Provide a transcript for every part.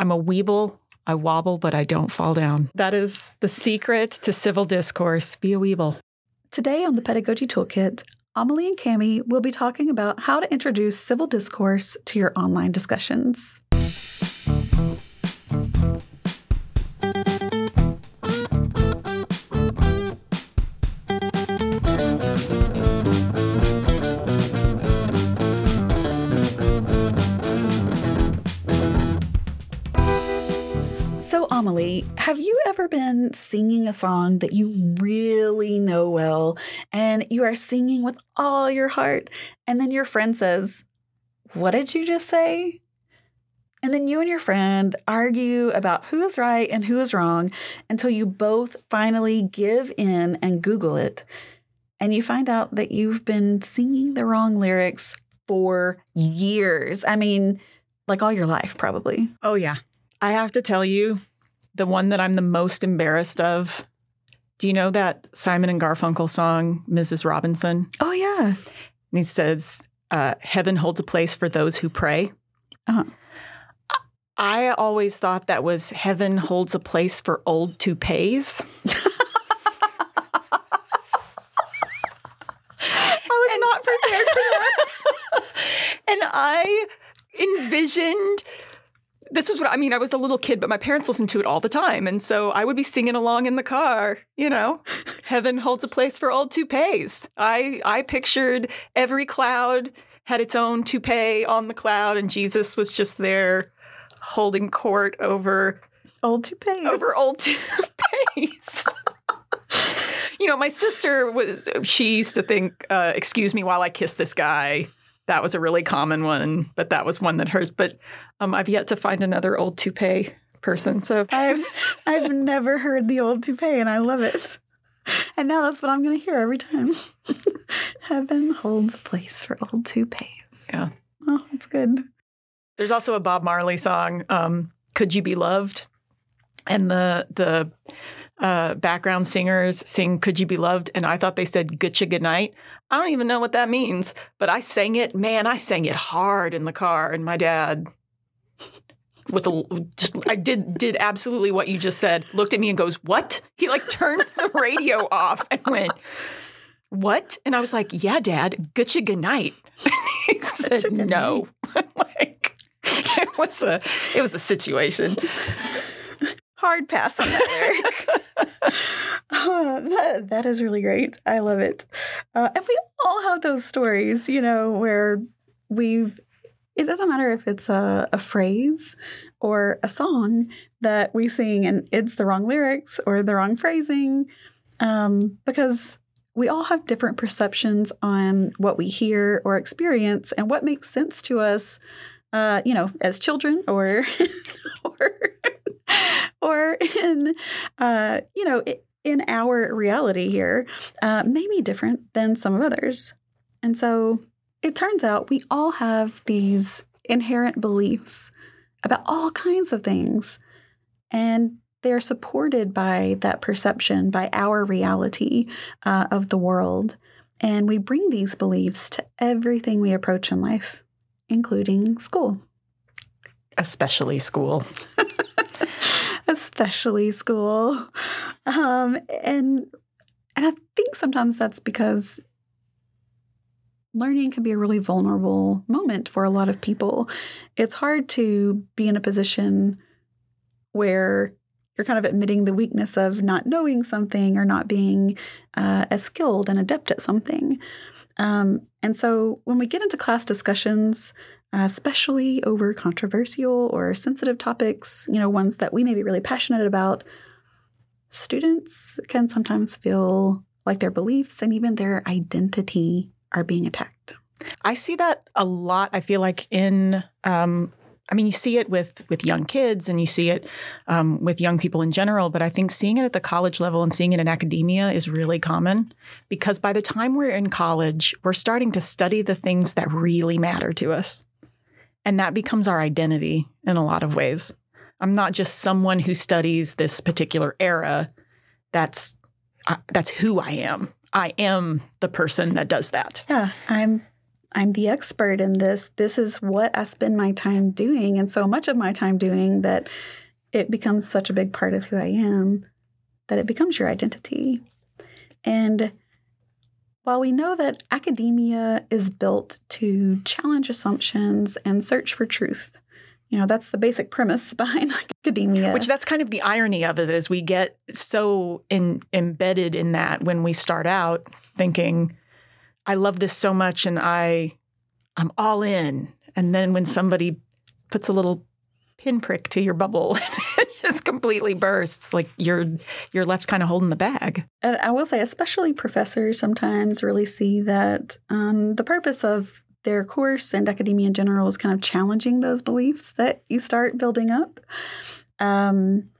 I'm a weeble. I wobble, but I don't fall down. That is the secret to civil discourse. Be a weeble. Today on the Pedagogy Toolkit, Amalie and Camie will be talking about how to introduce civil discourse to your online discussions. Amalie, have you ever been singing a song that you really know well and you are singing with all your heart, and then your friend says, What did you just say? And then you and your friend argue about who is right and who is wrong until you both finally give in and Google it. And you find out that you've been singing the wrong lyrics for years. I mean, like all your life, probably. Oh, yeah. I have to tell you, the one that I'm the most embarrassed of. Do you know that Simon and Garfunkel song, Mrs. Robinson? Oh, yeah. And he says, uh, Heaven holds a place for those who pray. Uh-huh. I always thought that was Heaven holds a place for old toupees. I was not prepared for that. and I envisioned this was what I mean. I was a little kid, but my parents listened to it all the time. And so I would be singing along in the car, you know, heaven holds a place for old toupees. I, I pictured every cloud had its own toupee on the cloud, and Jesus was just there holding court over old toupees. Over old toupees. you know, my sister was, she used to think, uh, excuse me while I kiss this guy that was a really common one, but that was one that hers. But um, I've yet to find another old toupee person. So I've I've never heard the old toupee, and I love it. And now that's what I'm going to hear every time. Heaven holds a place for old toupees. Yeah. Oh, that's good. There's also a Bob Marley song, um, "Could You Be Loved," and the the uh, background singers sing "Could You Be Loved," and I thought they said "Good Good Night." I don't even know what that means, but I sang it. Man, I sang it hard in the car, and my dad was a, just I did did absolutely what you just said. Looked at me and goes, "What?" He like turned the radio off and went, "What?" And I was like, "Yeah, Dad, good good night." And he said, "No." like it was a it was a situation. Hard pass on that, Eric. oh, that, that is really great. I love it. Uh, and we all have those stories, you know, where we've, it doesn't matter if it's a, a phrase or a song that we sing and it's the wrong lyrics or the wrong phrasing, um, because we all have different perceptions on what we hear or experience and what makes sense to us, uh, you know, as children or, or or in, uh, you know, in our reality here, uh, may be different than some of others. And so it turns out we all have these inherent beliefs about all kinds of things. And they're supported by that perception, by our reality uh, of the world. And we bring these beliefs to everything we approach in life, including school. Especially school. especially school. Um, and and I think sometimes that's because learning can be a really vulnerable moment for a lot of people. It's hard to be in a position where you're kind of admitting the weakness of not knowing something or not being uh, as skilled and adept at something. Um, and so when we get into class discussions, especially over controversial or sensitive topics, you know, ones that we may be really passionate about, students can sometimes feel like their beliefs and even their identity are being attacked. I see that a lot. I feel like in, um, I mean, you see it with with young kids and you see it um, with young people in general. But I think seeing it at the college level and seeing it in academia is really common because by the time we're in college, we're starting to study the things that really matter to us. And that becomes our identity in a lot of ways. I'm not just someone who studies this particular era. That's uh, that's who I am. I am the person that does that. Yeah, I'm I'm the expert in this. This is what I spend my time doing, and so much of my time doing that it becomes such a big part of who I am that it becomes your identity. And while we know that academia is built to challenge assumptions and search for truth, you know, that's the basic premise behind academia. Which that's kind of the irony of it is we get so in, embedded in that when we start out thinking, I love this so much and I I'm all in. And then when somebody puts a little pinprick to your bubble, it just completely bursts. Like you're you're left kind of holding the bag. And I will say, especially professors sometimes really see that um, the purpose of their course and academia in general is kind of challenging those beliefs that you start building up. Um,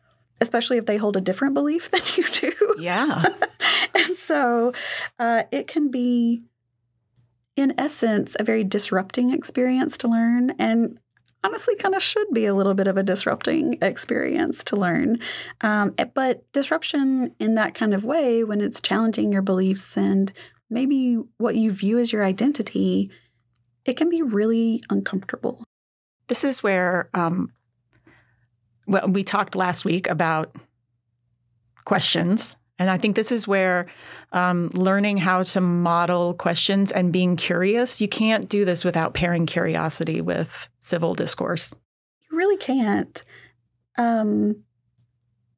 especially if they hold a different belief than you do. Yeah. and so uh, it can be, in essence, a very disrupting experience to learn. And honestly kind of should be a little bit of a disrupting experience to learn. Um, eh, but disruption in that kind of way, when it's challenging your beliefs and maybe what you view as your identity, it can be really uncomfortable. This is where um, well, we talked last week about questions. And I think this is where um, learning how to model questions and being curious, you can't do this without pairing curiosity with civil discourse. You really can't. Um,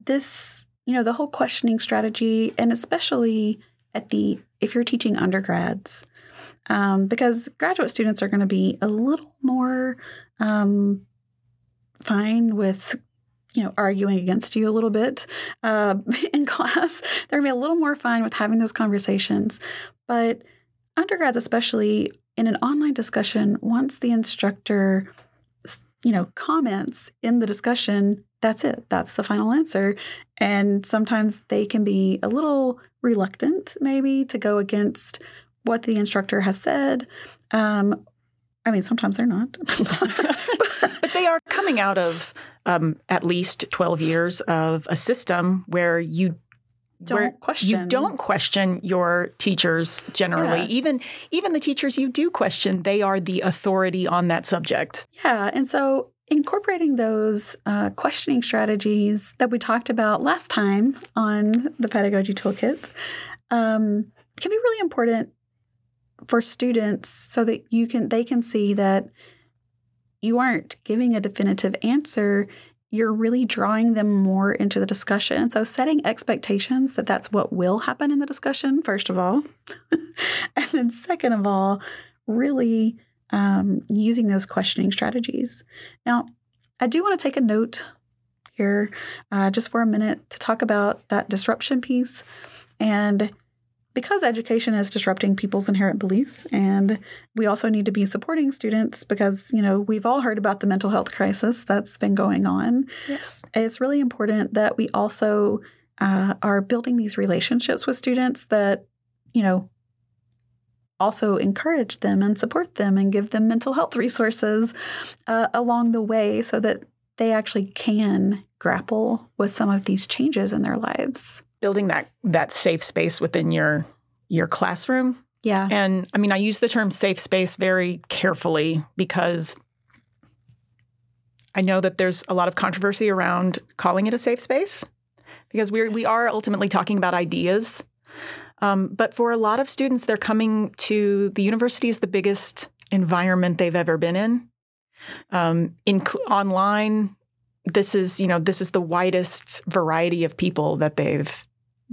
this, you know, the whole questioning strategy, and especially at the, if you're teaching undergrads, um, because graduate students are going to be a little more um, fine with you know arguing against you a little bit uh, in class they're to be a little more fine with having those conversations but undergrads especially in an online discussion once the instructor you know comments in the discussion that's it that's the final answer and sometimes they can be a little reluctant maybe to go against what the instructor has said. Um, I mean, sometimes they're not. but they are coming out of um, at least 12 years of a system where you don't question. You don't question your teachers generally. Yeah. Even even the teachers you do question, they are the authority on that subject. Yeah, and so incorporating those uh, questioning strategies that we talked about last time on the pedagogy toolkit um, can be really important for students so that you can they can see that you aren't giving a definitive answer you're really drawing them more into the discussion. So setting expectations that that's what will happen in the discussion first of all. And then second of all really um, using those questioning strategies. Now i do want to take a note here uh, just for a minute to talk about that disruption piece. And because education is disrupting people's inherent beliefs and we also need to be supporting students because you know we've all heard about the mental health crisis that's been going on. Yes. It's really important that we also uh, are building these relationships with students that you know also encourage them and support them and give them mental health resources uh, along the way so that they actually can grapple with some of these changes in their lives building that that safe space within your your classroom. Yeah. And I mean, I use the term safe space very carefully because I know that there's a lot of controversy around calling it a safe space because we're we are ultimately talking about ideas. Um, but for a lot of students, they're coming to the university is the biggest environment they've ever been in. Um, in online, this is you know this is the widest variety of people that they've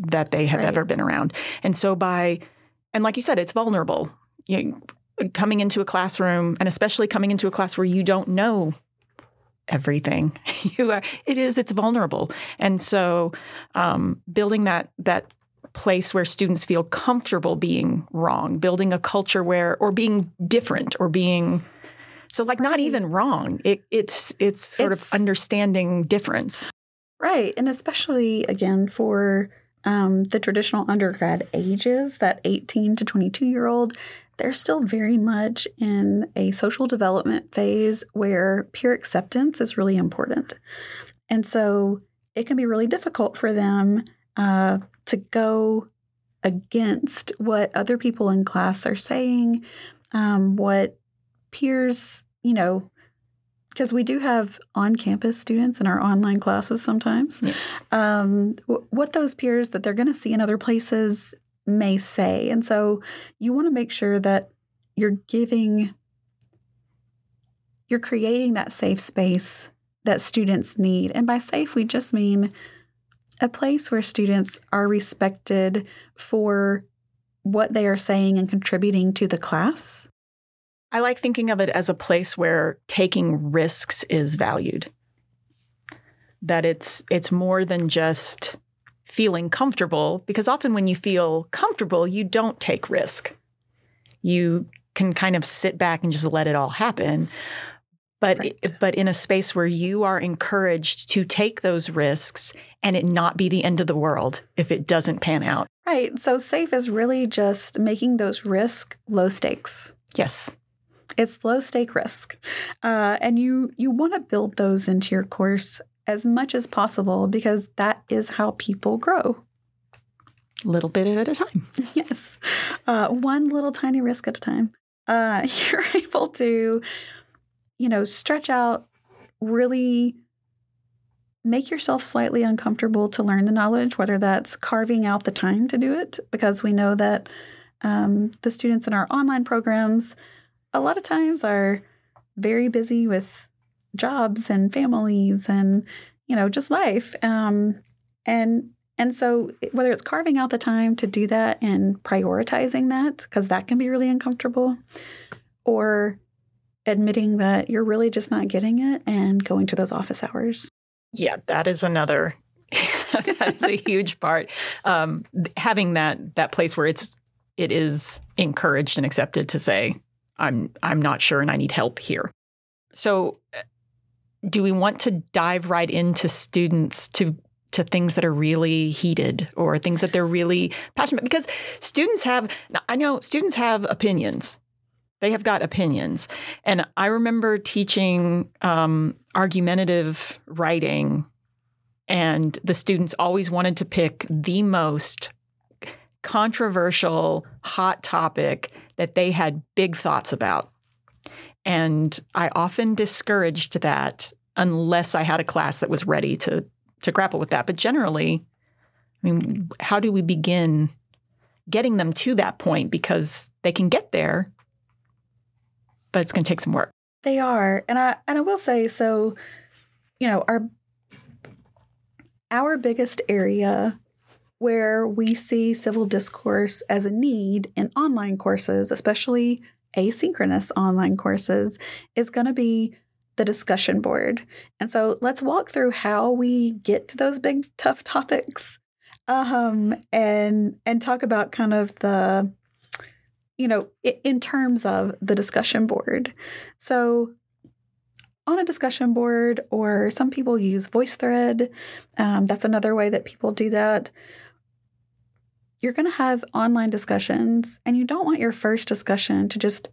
that they have right. ever been around. And so by and like you said, it's vulnerable. You coming into a classroom and especially coming into a class where you don't know everything. you are it is it's vulnerable. And so um, building that that place where students feel comfortable being wrong, building a culture where or being different or being so like not even wrong. It, it's it's sort it's, of understanding difference. Right. And especially again for um, the traditional undergrad ages, that 18 to 22 year old, they're still very much in a social development phase where peer acceptance is really important. And so it can be really difficult for them uh, to go against what other people in class are saying um, what peers, you know, because we do have on campus students in our online classes sometimes, Yes. um, w- what those peers that they're going to see in other places may say. And so you want to make sure that you're giving, you're creating that safe space that students need. And by safe, we just mean a place where students are respected for what they are saying and contributing to the class. I like thinking of it as a place where taking risks is valued. That it's it's more than just feeling comfortable because often when you feel comfortable, you don't take risk. You can kind of sit back and just let it all happen. But Right. but in a space where you are encouraged to take those risks and it not be the end of the world if it doesn't pan out. Right. So safe is really just making those risks low stakes. Yes. It's low stake risk, uh, and you you want to build those into your course as much as possible because that is how people grow. little bit at a time. yes, uh, one little tiny risk at a time. Uh, you're able to, you know, stretch out, really make yourself slightly uncomfortable to learn the knowledge, whether that's carving out the time to do it, because we know that um, the students in our online programs a lot of times are very busy with jobs and families and you know just life um, and and so whether it's carving out the time to do that and prioritizing that because that can be really uncomfortable or admitting that you're really just not getting it and going to those office hours Yeah, that is another. that's a huge part. Um, having that that place where it's it is encouraged and accepted to say, "I'm I'm not sure and I need help here." So, uh, do we want to dive right into students to to things that are really heated or things that they're really passionate? About? Because students have, I know students have opinions. They have got opinions. And I remember teaching um, argumentative writing, and the students always wanted to pick the most controversial, hot topic that they had big thoughts about. And I often discouraged that unless I had a class that was ready to to grapple with that. But generally, I mean, how do we begin getting them to that point? Because they can get there, but it's going to take some work. They are, and I and I will say so. You know, our our biggest area where we see civil discourse as a need in online courses, especially asynchronous online courses, is going to be the discussion board. And so let's walk through how we get to those big tough topics, um, and and talk about kind of the you know, in terms of the discussion board. So, on a discussion board, or some people use VoiceThread, um, that's another way that people do that. You're going to have online discussions, and you don't want your first discussion to just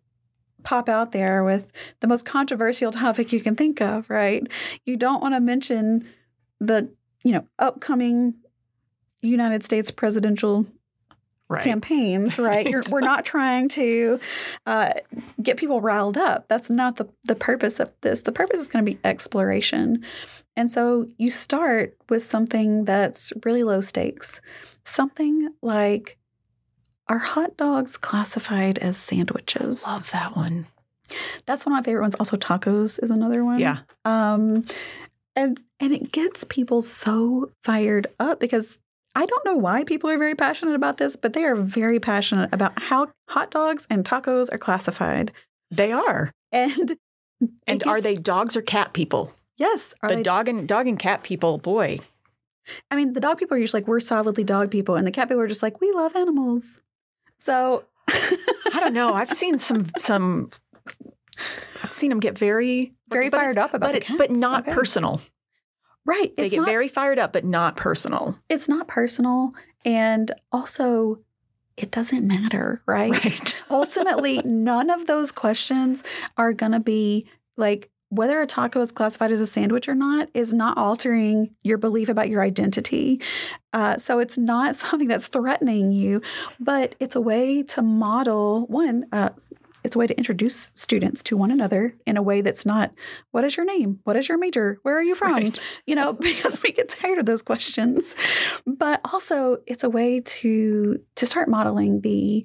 pop out there with the most controversial topic you can think of, right? You don't want to mention the, you know, upcoming United States presidential Right. campaigns, right? You're, we're not trying to uh, get people riled up. That's not the, the purpose of this. The purpose is going to be exploration. And so you start with something that's really low stakes, something like are hot dogs classified as sandwiches? Love that one. That's one of my favorite ones. Also, tacos is another one. Yeah. Um, and and it gets people so fired up because I don't know why people are very passionate about this, but they are very passionate about how hot dogs and tacos are classified. They are. And And are they dogs or cat people? Yes. Are the dog and dog and cat people, boy. I mean, the dog people are usually like we're solidly dog people, and the cat people are just like we love animals. So I don't know. I've seen some some I've seen them get very Very fired up about but it's but not Okay. personal. right, They get not, very fired up, but not personal. it's not personal, and also it doesn't matter, right? Right. ultimately none of those questions are going to be like whether a taco is classified as a sandwich or not is not altering your belief about your identity uh, so it's not something that's threatening you but it's a way to model one uh, it's a way to introduce students to one another in a way that's not, what is your name? What is your major? Where are you from? Right. You know, because we get tired of those questions. But also it's a way to to start modeling the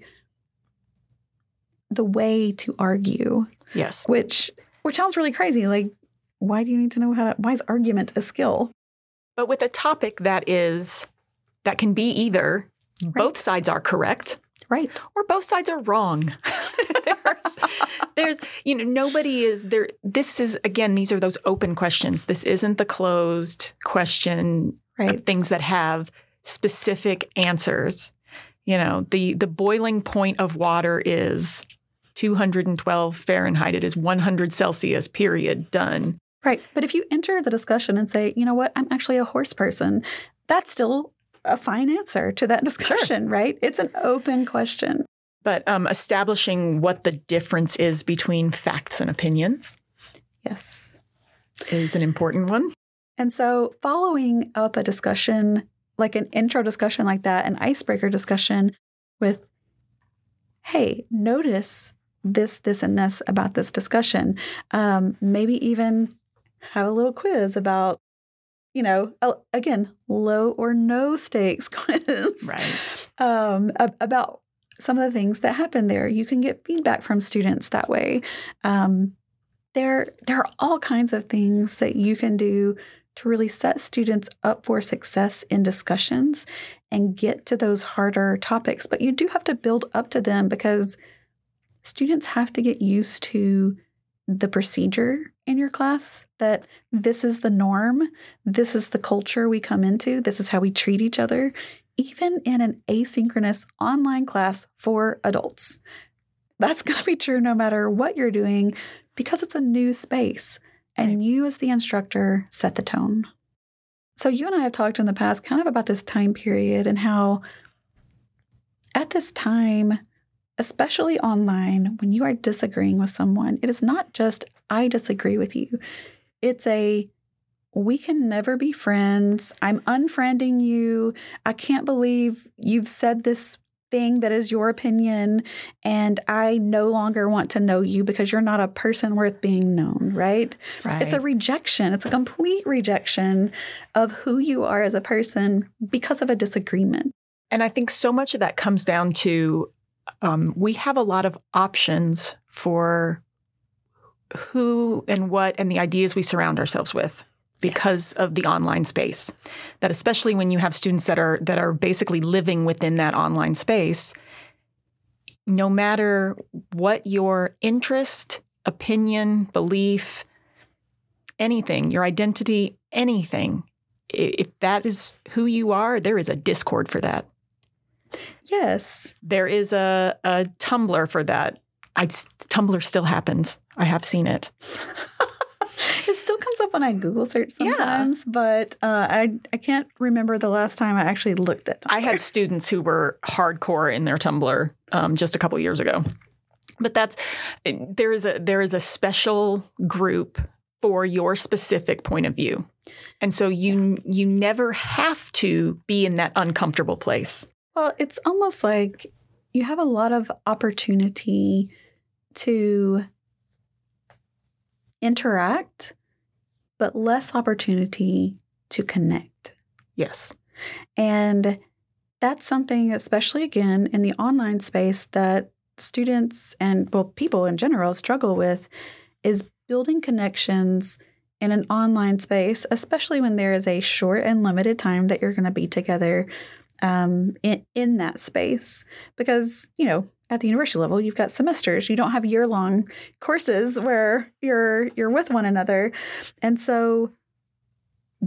the way to argue. Yes. Which which sounds really crazy. Like, why do you need to know how to why is argument a skill? But with a topic that is that can be either right. both sides are correct Right. Or both sides are wrong. there's, there's, you know, nobody is there. This is, again, these are those open questions. This isn't the closed question right. things that have specific answers. You know, the, the boiling point of water is 212 Fahrenheit. It is 100 Celsius, period, done. Right. But if you enter the discussion and say, you know what, I'm actually a horse person, that's still a fine answer to that discussion, sure. right? It's an open question. But um, establishing what the difference is between facts and opinions. Yes. Is an important one. And so, following up a discussion, like an intro discussion like that, an icebreaker discussion with, hey, notice this, this, and this about this discussion. Um, maybe even have a little quiz about you know, again, low or no stakes quiz. Right. Um, about some of the things that happen there. You can get feedback from students that way. Um, there, there are all kinds of things that you can do to really set students up for success in discussions and get to those harder topics. But you do have to build up to them because students have to get used to the procedure in your class that this is the norm, this is the culture we come into, this is how we treat each other, even in an asynchronous online class for adults. That's going to be true no matter what you're doing because it's a new space and you, as the instructor, set the tone. So, you and I have talked in the past kind of about this time period and how at this time, especially online, when you are disagreeing with someone, it is not just, I disagree with you. It's a, we can never be friends. I'm unfriending you. I can't believe you've said this thing that is your opinion, and I no longer want to know you because you're not a person worth being known, right? right? It's a rejection. It's a complete rejection of who you are as a person because of a disagreement. And I think so much of that comes down to um, we have a lot of options for who and what and the ideas we surround ourselves with because yes. of the online space that especially when you have students that are that are basically living within that online space no matter what your interest opinion belief anything your identity anything if that is who you are there is a discord for that Yes. There is a, a Tumblr for that. I, Tumblr still happens. I have seen it. it still comes up when I Google search sometimes, yeah. but uh, I I can't remember the last time I actually looked at. Tumblr. I had students who were hardcore in their Tumblr um, just a couple years ago, but that's there is a there is a special group for your specific point of view, and so you you never have to be in that uncomfortable place. Well, it's almost like you have a lot of opportunity to interact, but less opportunity to connect. Yes. And that's something, especially again in the online space, that students and well, people in general struggle with is building connections in an online space, especially when there is a short and limited time that you're going to be together um, in, in that space because, you know, at the university level, you've got semesters. You don't have year long courses where you're you're with one another. And so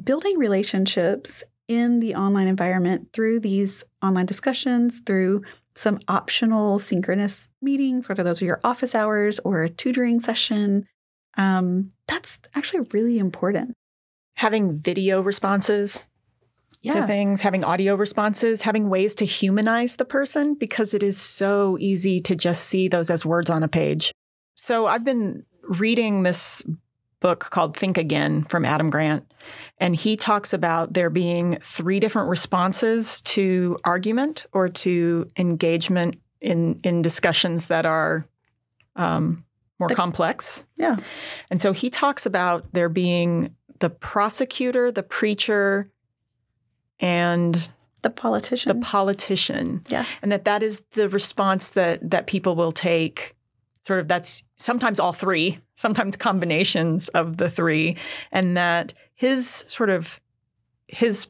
building relationships in the online environment through these online discussions, through some optional synchronous meetings, whether those are your office hours or a tutoring session, um, that's actually really important. Having video responses yeah. to things, having audio responses, having ways to humanize the person because it is so easy to just see those as words on a page. So I've been reading this book called Think Again from Adam Grant, and he talks about there being three different responses to argument or to engagement in in discussions that are um, more The- complex. Yeah. And so he talks about there being the prosecutor, the preacher, and The politician. the politician. Yeah. And that that is the response that that people will take. Sort of that's sometimes all three, sometimes combinations of the three, and that his sort of his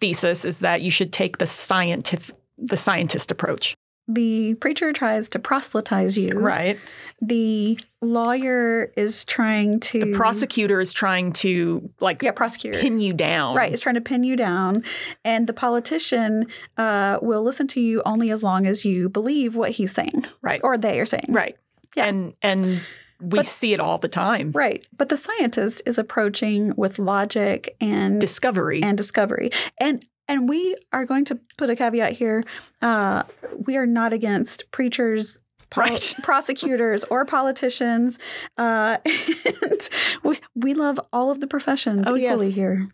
thesis is that you should take the scientific the scientist approach. The preacher tries to proselytize you. Right. The lawyer is trying to The prosecutor is trying to like Yeah, prosecutor. pin you down. Right, is trying to pin you down, and the politician uh, will listen to you only as long as you believe what he's saying Right. or they are saying. Right. Yeah. And and we But- see it all the time. Right. But the scientist is approaching with logic and Discovery. and discovery. And and we are going to put a caveat here. Uh, we are not against preachers, Right. prosecutors, or politicians. Uh, and we, we love all of the professions Oh, equally yes. here.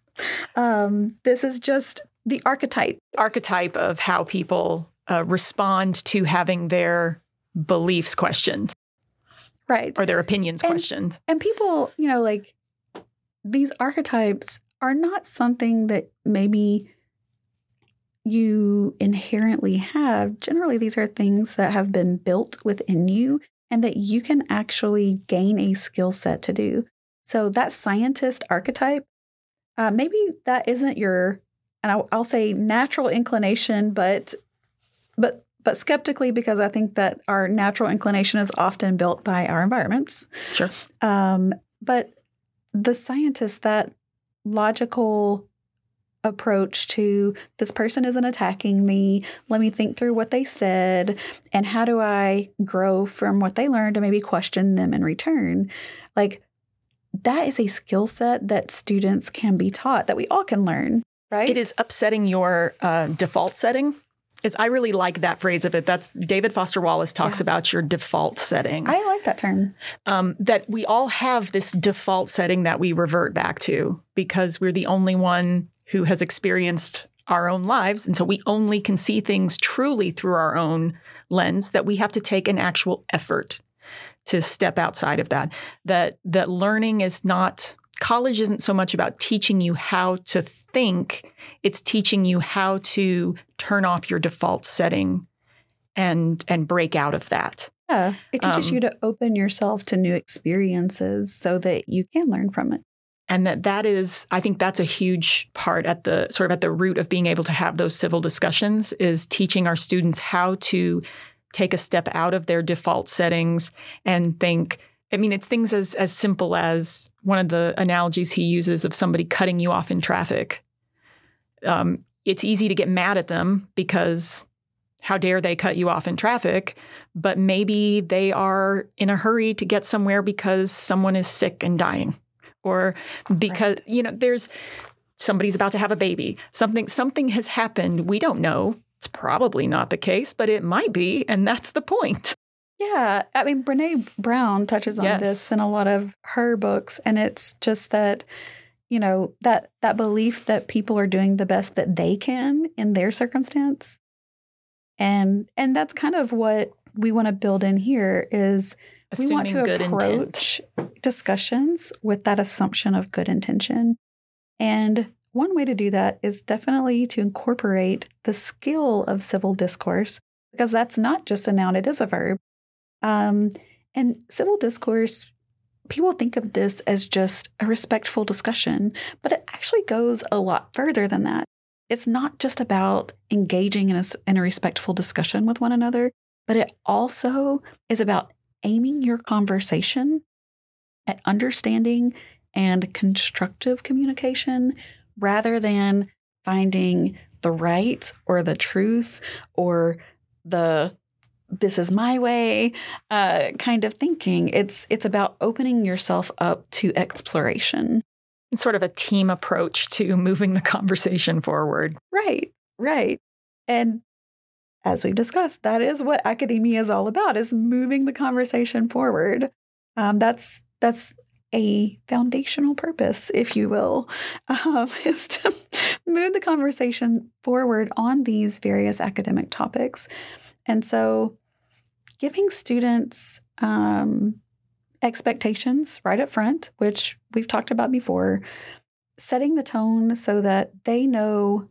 Um, this is just the archetype. archetype of how people uh, respond to having their beliefs questioned Right. or their opinions And- questioned. And people, you know, like these archetypes are not something that maybe you inherently have. Generally, these are things that have been built within you and that you can actually gain a skill set to do. So, that scientist archetype, uh, maybe that isn't your, and I'll, I'll say natural inclination, but, but, but skeptically because I think that our natural inclination is often built by our environments. Sure. Um, but the scientist, that logical approach to this person isn't attacking me. Let me think through what they said and how do I grow from what they learned and maybe question them in return. Like that is a skill set that students can be taught that we all can learn, right? It is upsetting your uh, default setting. Is I really like that phrase of it. That's David Foster Wallace talks Yeah. about your default setting. I like that term. um, that we all have this default setting that we revert back to because we're the only one who has experienced our own lives. And so we only can see things truly through our own lens, that we have to take an actual effort to step outside of that. That that learning is not college isn't so much about teaching you how to think, it's teaching you how to turn off your default setting and and break out of that. Yeah. It teaches Um, you to open yourself to new experiences so that you can learn from it. And that that is i think that's a huge part at the sort of at the root of being able to have those civil discussions is teaching our students how to take a step out of their default settings and think i mean it's things as as simple as one of the analogies he uses of somebody cutting you off in traffic. Um, it's easy to get mad at them because how dare they cut you off in traffic but maybe they are in a hurry to get somewhere because someone is sick and dying or because you know there's somebody's about to have a baby. Something something has happened. We don't know. It's probably not the case but it might be and that's the point. Yeah, I mean Brene Brown touches on Yes. this in a lot of her books and it's just that you know that that belief that people are doing the best that they can in their circumstance. And and that's kind of what we want to build in here is we want to good intent approach discussions with that assumption of good intention. And one way to do that is definitely to incorporate the skill of civil discourse, because that's not just a noun, it is a verb. Um, and civil discourse, people think of this as just a respectful discussion, but it actually goes a lot further than that. It's not just about engaging in a, in a respectful discussion with one another, but it also is about aiming your conversation at understanding and constructive communication rather than finding the right or the truth or the this is my way uh, kind of thinking. It's it's about opening yourself up to exploration. It's sort of a team approach to moving the conversation forward. Right right. And as we've discussed that is what academia is all about is moving the conversation forward. Um, that's that's a foundational purpose if you will um, is to move the conversation forward on these various academic topics. And so giving students um, expectations right up front, which we've talked about before, setting the tone so that they know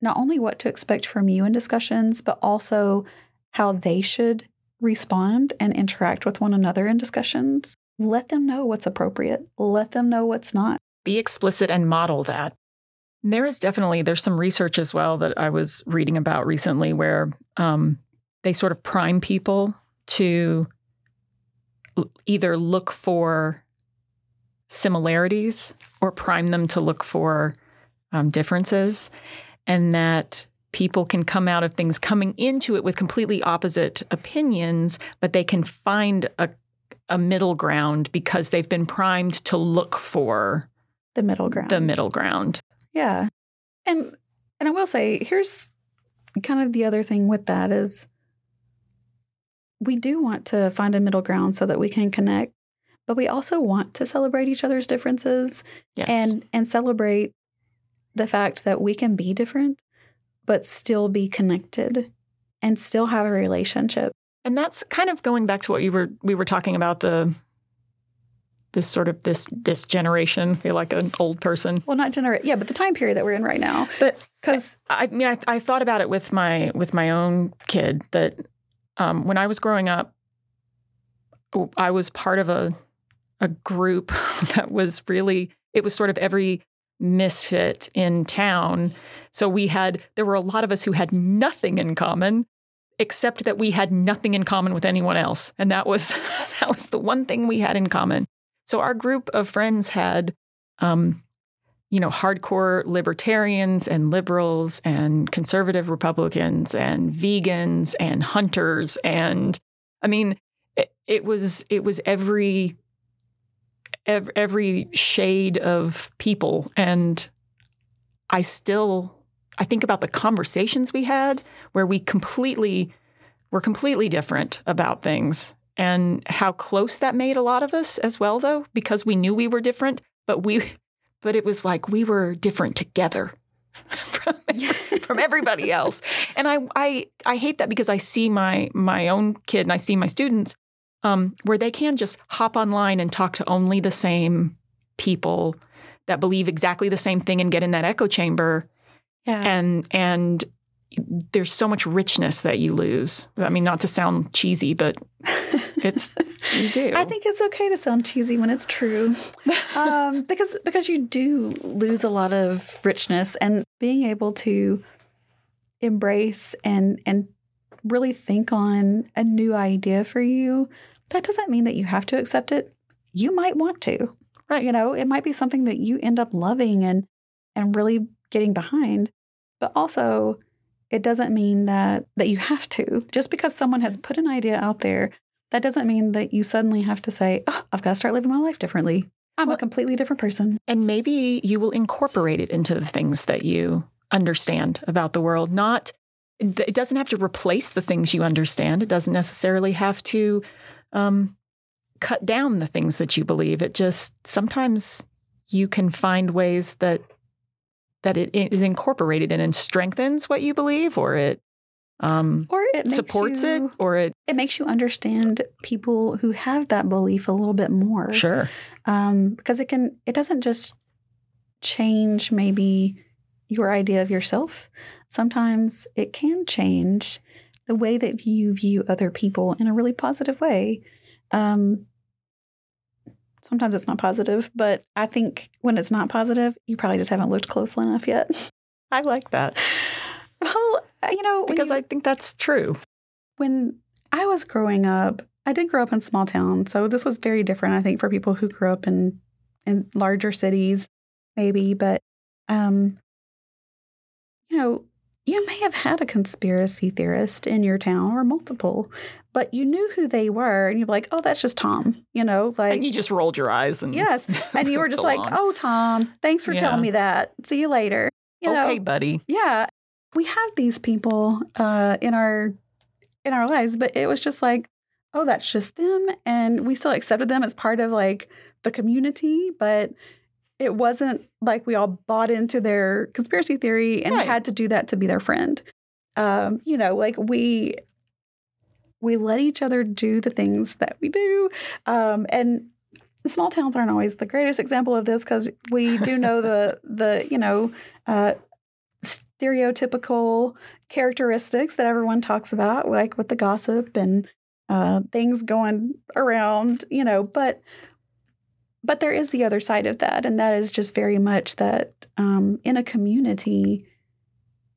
not only what to expect from you in discussions, but also how they should respond and interact with one another in discussions. Let them know what's appropriate. Let them know what's not. Be explicit and model that. There is definitely there's some research as well that I was reading about recently where um, they sort of prime people to either look for similarities or prime them to look for um, differences, and that people can come out of things coming into it with completely opposite opinions, but they can find a, a middle ground because they've been primed to look for the middle ground. The middle ground. Yeah. And and I will say here's kind of the other thing with that is we do want to find a middle ground so that we can connect, but we also want to celebrate each other's differences yes. and and celebrate the fact that we can be different but still be connected and still have a relationship. And that's kind of going back to what you were we were talking about the this sort of this this generation. I feel like an old person. Well, not generate, yeah, but the time period that we're in right now. But because I, I, mean, I, I, thought about it with my with my own kid that um, when I was growing up, I was part of a a group that was really it was sort of every misfit in town so we had, there were a lot of us who had nothing in common, except that we had nothing in common with anyone else. And that was, that was the one thing we had in common. So our group of friends had, um, you know, hardcore libertarians and liberals and conservative Republicans and vegans and hunters. And I mean, it, it was, it was every, every, every shade of people. And I still I think about the conversations we had where we completely were completely different about things and how close that made a lot of us as well though because we knew we were different but we but it was like we were different together from, from everybody else and I, I i hate that because i see my my own kid and i see my students um, where they can just hop online and talk to only the same people that believe exactly the same thing and get in that echo chamber yeah. And and there's so much richness that you lose. I mean, not to sound cheesy, but it's you do. I think it's okay to sound cheesy when it's true, um, because because you do lose a lot of richness, and being able to embrace and and really think on a new idea for you. That doesn't mean that you have to accept it. You might want to, right? You know, it might be something that you end up loving and and really getting behind. But also, it doesn't mean that that you have to. Just because someone has put an idea out there, that doesn't mean that you suddenly have to say, "Oh, I've got to start living my life differently." I'm well, a completely different person. And maybe you will incorporate it into the things that you understand about the world. Not it doesn't have to replace the things you understand. It doesn't necessarily have to um, cut down the things that you believe. It just sometimes you can find ways that that it is incorporated in and strengthens what you believe, or it um, or it supports you, it, or it it makes you understand people who have that belief a little bit more. Sure, um, because it can it doesn't just change maybe your idea of yourself. Sometimes it can change the way that you view other people in a really positive way. Um, Sometimes it's not positive, but I think when it's not positive, you probably just haven't looked closely enough yet. I like that. Well, uh, you know, because you, I think that's true. When I was growing up, I did grow up in small town, so this was very different. I think for people who grew up in in larger cities, maybe, but um, you know, you may have had a conspiracy theorist in your town or multiple, but you knew who they were and you're like, oh, that's just Tom, you know, like and you just rolled your eyes and yes, and you were just like, oh, Tom, thanks for yeah. telling me that. See you later. You okay, know? buddy. Yeah, we have these people uh, in our in our lives, but it was just like, oh, that's just them, and we still accepted them as part of like the community, but it wasn't like we all bought into their conspiracy theory and right. had to do that to be their friend. Um, you know, like we we let each other do the things that we do. Um, and small towns aren't always the greatest example of this because we do know the the you know uh, stereotypical characteristics that everyone talks about, like with the gossip and uh, things going around, you know. But but there is the other side of that, and that is just very much that um, in a community,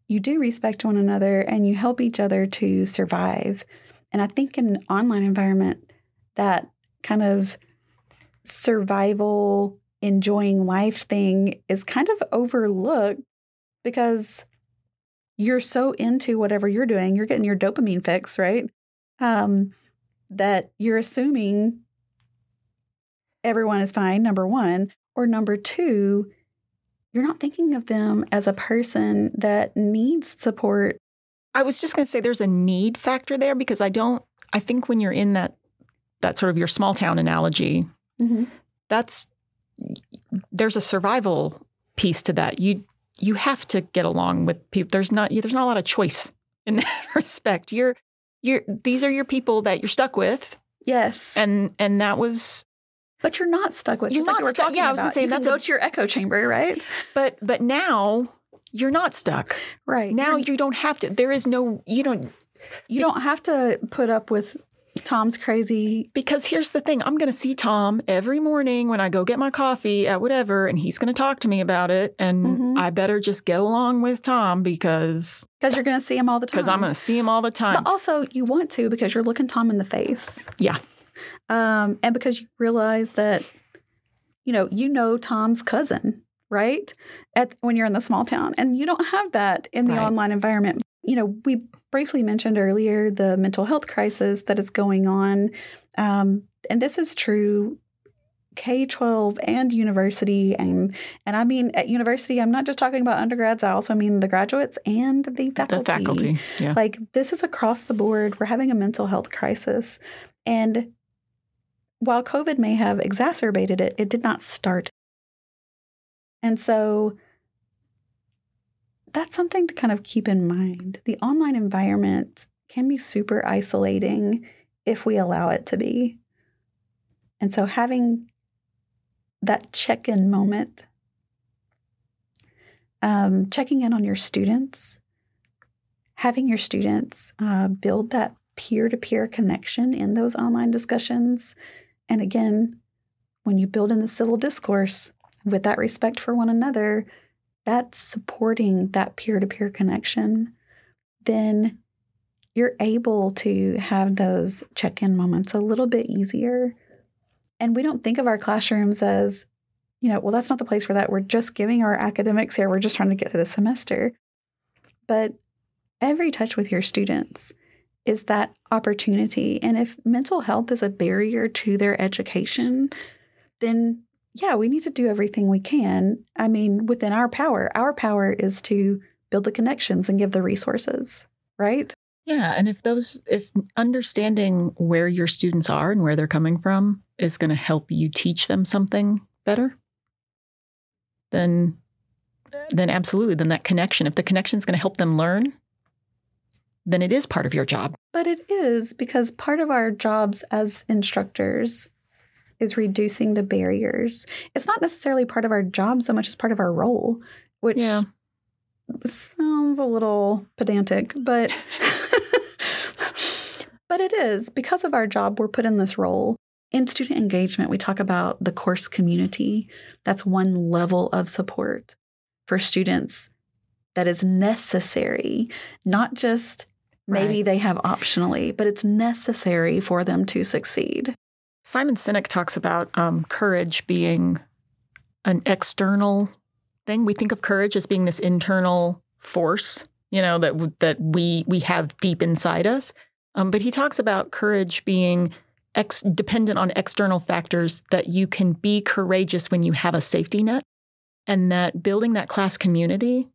you do respect one another and you help each other to survive. And I think in an online environment, that kind of survival, enjoying life thing is kind of overlooked because you're so into whatever you're doing, you're getting your dopamine fix, right? Um, that you're assuming everyone is fine, number one. Or number two, you're not thinking of them as a person that needs support. I was just going to say there's a need factor there because I don't, I think when you're in that, that sort of your small town analogy, mm-hmm. that's, there's a survival piece to that. You, you have to get along with people. There's not, there's not a lot of choice in that respect. You're, you're, these are your people that you're stuck with. Yes. And, and that was, but you're not stuck with. You're not like stuck. Yeah, I was going to say you that's go a, to your echo chamber, right? But but now you're not stuck. Right now, you're, you do not have to. There is no. You don't. You don't have to put up with Tom's crazy. Because here's the thing I'm going to see Tom every morning when I go get my coffee at whatever, and he's going to talk to me about it. And mm-hmm. I better just get along with Tom because. Because you're going to see him all the time. Because I'm going to see him all the time. But also, you want to because you're looking Tom in the face. Yeah. Um, and because you realize that you know, you know Tom's cousin, right? At when you're in the small town, and you don't have that in the right. online environment. You know, we briefly mentioned earlier the mental health crisis that is going on, um, and this is true K 12 and university. And, and I mean, at university, I'm not just talking about undergrads, I also mean the graduates and the faculty. The faculty, yeah. Like, this is across the board. We're having a mental health crisis. And while COVID may have exacerbated it, it did not start. And so that's something to kind of keep in mind. The online environment can be super isolating if we allow it to be. And so having that check in moment, um, checking in on your students, having your students uh, build that peer to peer connection in those online discussions and again, when you build in the civil discourse with that respect for one another, that's supporting that peer to peer connection, then you're able to have those check in moments a little bit easier. And we don't think of our classrooms as, you know, well, that's not the place for that. We're just giving our academics here. We're just trying to get through the semester. But every touch with your students is that opportunity. And if mental health is a barrier to their education, then yeah, we need to do everything we can. I mean, within our power, our power is to build the connections and give the resources, right? Yeah. And if those, if understanding where your students are and where they're coming from is going to help you teach them something better, then, then absolutely, then that connection, if the connection is going to help them learn, then it is part of your job. But it is because part of our jobs as instructors is reducing the barriers. It's not necessarily part of our job so much as part of our role, which yeah. sounds a little pedantic, but but it is because of our job we're put in this role. In student engagement, we talk about the course community. That's one level of support for students that is necessary, not just maybe right. they have optionally, but it's necessary for them to succeed. Simon Sinek talks about um, courage being an external thing. We think of courage as being this internal force, you know, that that we we have deep inside us. Um, but he talks about courage being ex- dependent on external factors. That you can be courageous when you have a safety net, and that building that class community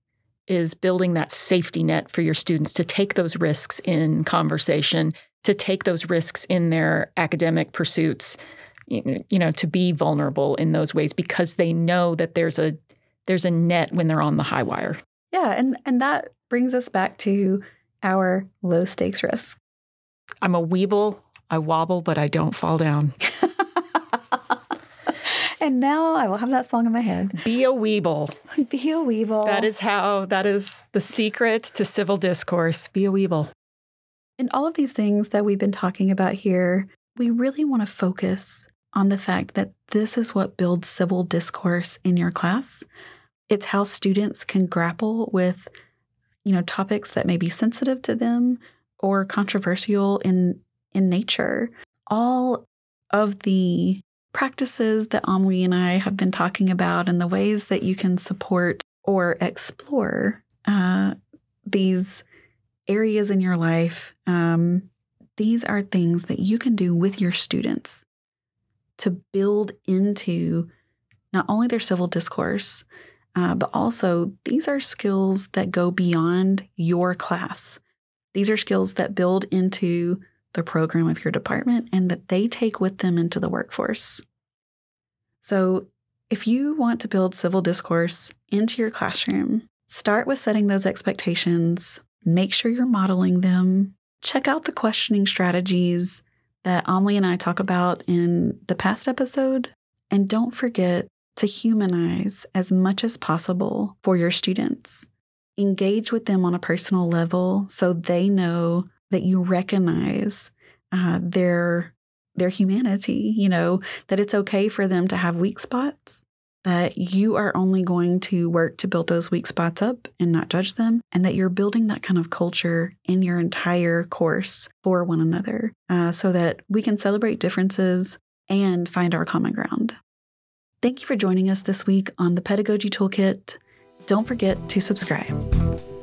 is building that safety net for your students to take those risks in conversation, to take those risks in their academic pursuits, you know, to be vulnerable in those ways because they know that there's a there's a net when they're on the high wire. Yeah, and and that brings us back to our low stakes risk. I'm a weeble. I wobble, but I don't fall down. and now I will have that song in my head. Be a weeble. Be a weeble. That is how, that is the secret to civil discourse. Be a weeble. In all of these things that we've been talking about here, we really want to focus on the fact that this is what builds civil discourse in your class. It's how students can grapple with, you know, topics that may be sensitive to them or controversial in in nature. All of the practices that Amalie and I have been talking about and the ways that you can support or explore uh, these areas in your life, um, these are things that you can do with your students to build into not only their civil discourse, uh, but also these are skills that go beyond your class. These are skills that build into the program of your department and that they take with them into the workforce. So, if you want to build civil discourse into your classroom, start with setting those expectations, make sure you're modeling them, check out the questioning strategies that Amalie and I talk about in the past episode, and don't forget to humanize as much as possible for your students. Engage with them on a personal level so they know that you recognize uh, their their humanity, you know, that it's okay for them to have weak spots, that you are only going to work to build those weak spots up and not judge them, and that you're building that kind of culture in your entire course for one another uh, so that we can celebrate differences and find our common ground. Thank you for joining us this week on the Pedagogy Toolkit. Don't forget to subscribe.